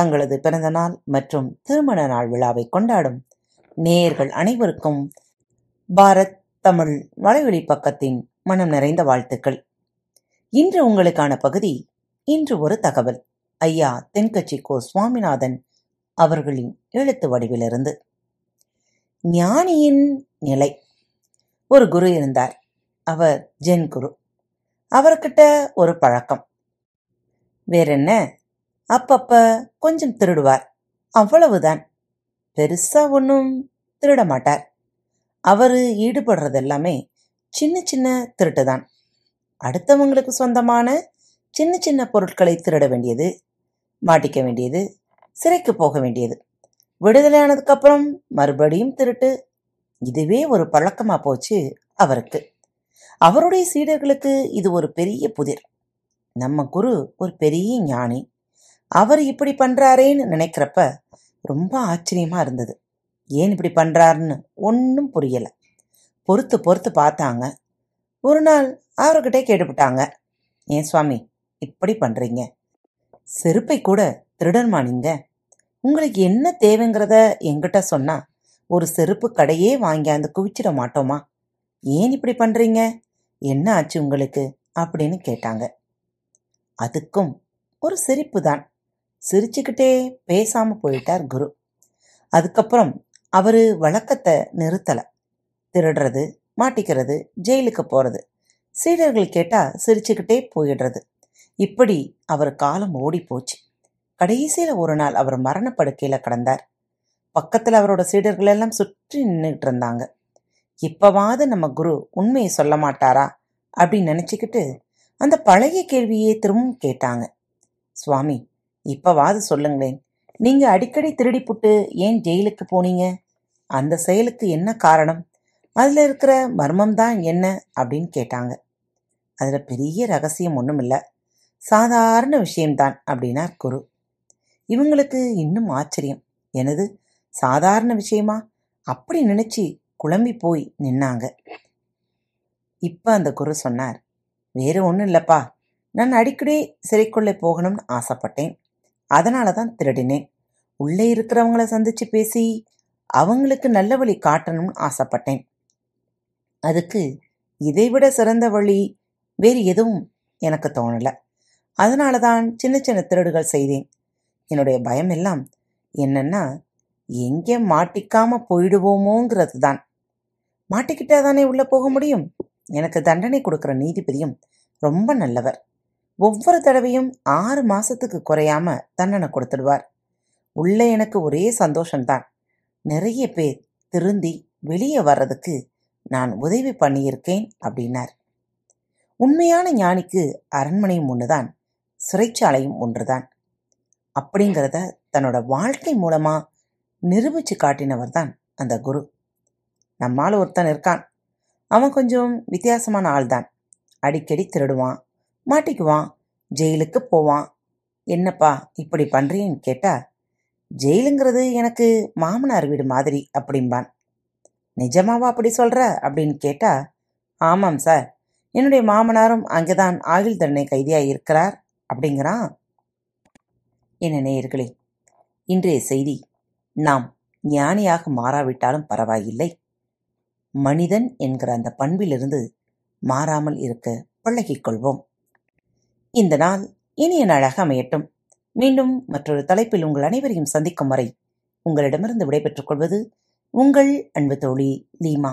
தங்களது பிறந்த நாள் மற்றும் திருமண நாள் விழாவை கொண்டாடும் நேயர்கள் அனைவருக்கும் பாரத் தமிழ் வலைவெளி பக்கத்தின் மனம் நிறைந்த வாழ்த்துக்கள். இன்று உங்களுக்கான பகுதி இன்று ஒரு தகவல். ஐயா தென்கட்சி கோ. சுவாமிநாதன் அவர்களின் எழுத்து வடிவிலிருந்து. ஞானியின் நிலை. ஒரு குரு இருந்தார். அவர் ஜென் குரு அவர்கிட்ட ஒரு பழக்கம். வேறென்ன? அப்பப்ப கொஞ்சம் திருடுவார். அவ்வளவுதான். பெருசா ஒன்றும் திருட மாட்டார். அவரு ஈடுபடுறது எல்லாமே சின்ன சின்ன திருட்டு தான் அடுத்தவங்களுக்கு சொந்தமான சின்ன சின்ன பொருட்களை திருட வேண்டியது மாட்டிக்க வேண்டியது சிறைக்கு போக வேண்டியது. விடுதலையானதுக்கப்புறம் மறுபடியும் திருட்டு. இதுவே ஒரு பழக்கமா போச்சு அவருக்கு. அவருடைய சீடர்களுக்கு இது ஒரு பெரிய புதிர். நம்ம குரு ஒரு பெரிய ஞானி. அவர் இப்படி பண்ணுறாரேன்னு நினைக்கிறப்ப ரொம்ப ஆச்சரியமாக இருந்தது. ஏன் இப்படி பண்ணுறாருன்னு ஒன்றும் புரியலை. பொறுத்து பொறுத்து பார்த்தாங்க. ஒரு நாள் அவர்கிட்டே கேட்டுவிட்டாங்க ஏன் சுவாமி இப்படி பண்ணுறீங்க செருப்பை கூட திருடன்மா உங்களுக்கு என்ன தேவைங்கிறத எங்கிட்ட சொன்னால் ஒரு செருப்பு கடையே வாங்கியாந்து குவிச்சிட மாட்டோமா? ஏன் இப்படி பண்ணுறீங்க என்ன ஆச்சு உங்களுக்கு? அப்படின்னு கேட்டாங்க. அதுக்கும் ஒரு சிரிப்பு தான். சிரிச்சுக்கிட்டே பேசாம போயிட்டார் குரு. அதுக்கப்புறம் அவரு வழக்கத்தை நிறுத்தல. திருடுறது மாட்டிக்கிறது ஜெயிலுக்கு போறது. சீடர்கள் கேட்டா சிரிச்சுக்கிட்டே போயிடுறது. இப்படி அவர் காலம் ஓடி போச்சு. கடைசியில ஒரு நாள் அவர் மரணப்படுக்கையில கடந்தார். பக்கத்துல அவரோட சீடர்கள் எல்லாம் சுற்றி நின்றுட்டு இருந்தாங்க. இப்பவாவது நம்ம குரு உண்மையை சொல்ல மாட்டாரா? அப்படின்னு நினைச்சுக்கிட்டு அந்த பழைய கேள்வியே திரும்பவும் கேட்டாங்க. சுவாமி இப்பவாது சொல்லுங்களேன். நீங்க அடிக்கடி திருடி புட்டு ஏன் ஜெயிலுக்கு போனீங்க? அந்த செயலுக்கு என்ன காரணம்? அதுல இருக்கிற மர்மம் தான் என்ன? அப்படின்னு கேட்டாங்க. அதுல பெரிய ரகசியம் ஒன்றும் இல்லை சாதாரண விஷயம்தான் அப்படின்னார் குரு. இவங்களுக்கு இன்னும் ஆச்சரியம். எனது சாதாரண விஷயமா? அப்படி நினைச்சு குழம்பி போய் நின்னாங்க. இப்போ அந்த குரு சொன்னார் வேறு ஒன்றும் இல்லைப்பா. நான் அடிக்கடி சிறைக்குள்ளே போகணும்னு ஆசைப்பட்டேன். அதனால தான் திருடினேன் உள்ளே இருக்கிறவங்கள சந்திச்சு பேசி அவங்களுக்கு நல்ல வழி காட்டணும்னு ஆசைப்பட்டேன். அதுக்கு இதைவிட சிறந்த வழி வேறு எதுவும் எனக்கு தோணலை. அதனால தான் சின்ன சின்ன திருடுகள் செய்தேன். என்னுடைய பயம் எல்லாம் என்னன்னா எங்கே மாட்டிக்காம போயிடுவோமோங்கிறது தான் மாட்டிக்கிட்டா தானே உள்ளே போக முடியும்? எனக்கு தண்டனை கொடுக்குற நீதிபதியும் ரொம்ப நல்லவர். ஒவ்வொரு தடவையும் ஆறு மாசத்துக்கு குறையாம தண்டனை கொடுத்துடுவார். உள்ள எனக்கு ஒரே சந்தோஷம்தான். நிறைய பேர் திருந்தி வெளியே வர்றதுக்கு நான் உதவி பண்ணியிருக்கேன் அப்படின்னார். உண்மையான ஞானிக்கு அரண்மனையும் ஒன்றுதான் சிறைச்சாலையும் ஒன்றுதான். அப்படிங்கிறத தன்னோட வாழ்க்கை மூலமா நிரூபிச்சு காட்டினவர் தான் அந்த குரு. நம்மால் ஒருத்தன் இருக்கான். அவன் கொஞ்சம் வித்தியாசமான ஆள்தான். அடிக்கடி திருடுவான் மாட்டிக்குவான். ஜெயிலுக்கு போவான். என்னப்பா இப்படி பண்றேன்னு கேட்டா ஜெயிலுங்கிறது எனக்கு மாமனார் வீடு மாதிரி அப்படிம்பான். நிஜமாவா அப்படி சொல்ற? அப்படின்னு கேட்டா ஆமாம் சார். என்னுடைய மாமனாரும் அங்கேதான் ஆயுள் தண்டனை கைதியாக இருக்கிறார் அப்படிங்கிறான். என்ன நேயர்களே இன்றைய செய்தி நாம் ஞானியாக மாறாவிட்டாலும் பரவாயில்லை. மனிதன் என்கிற அந்த பண்பிலிருந்து மாறாமல் இருக்க பழகிக்கொள்வோம் கொள்வோம். இந்த நாள் இனிய நாளாக அமையட்டும். மீண்டும் மற்றொரு தலைப்பில் உங்கள் அனைவரையும் சந்திக்கும் வரை உங்களிடமிருந்து விடைபெற்றுக் கொள்வது உங்கள் அன்பு தோழி லீமா.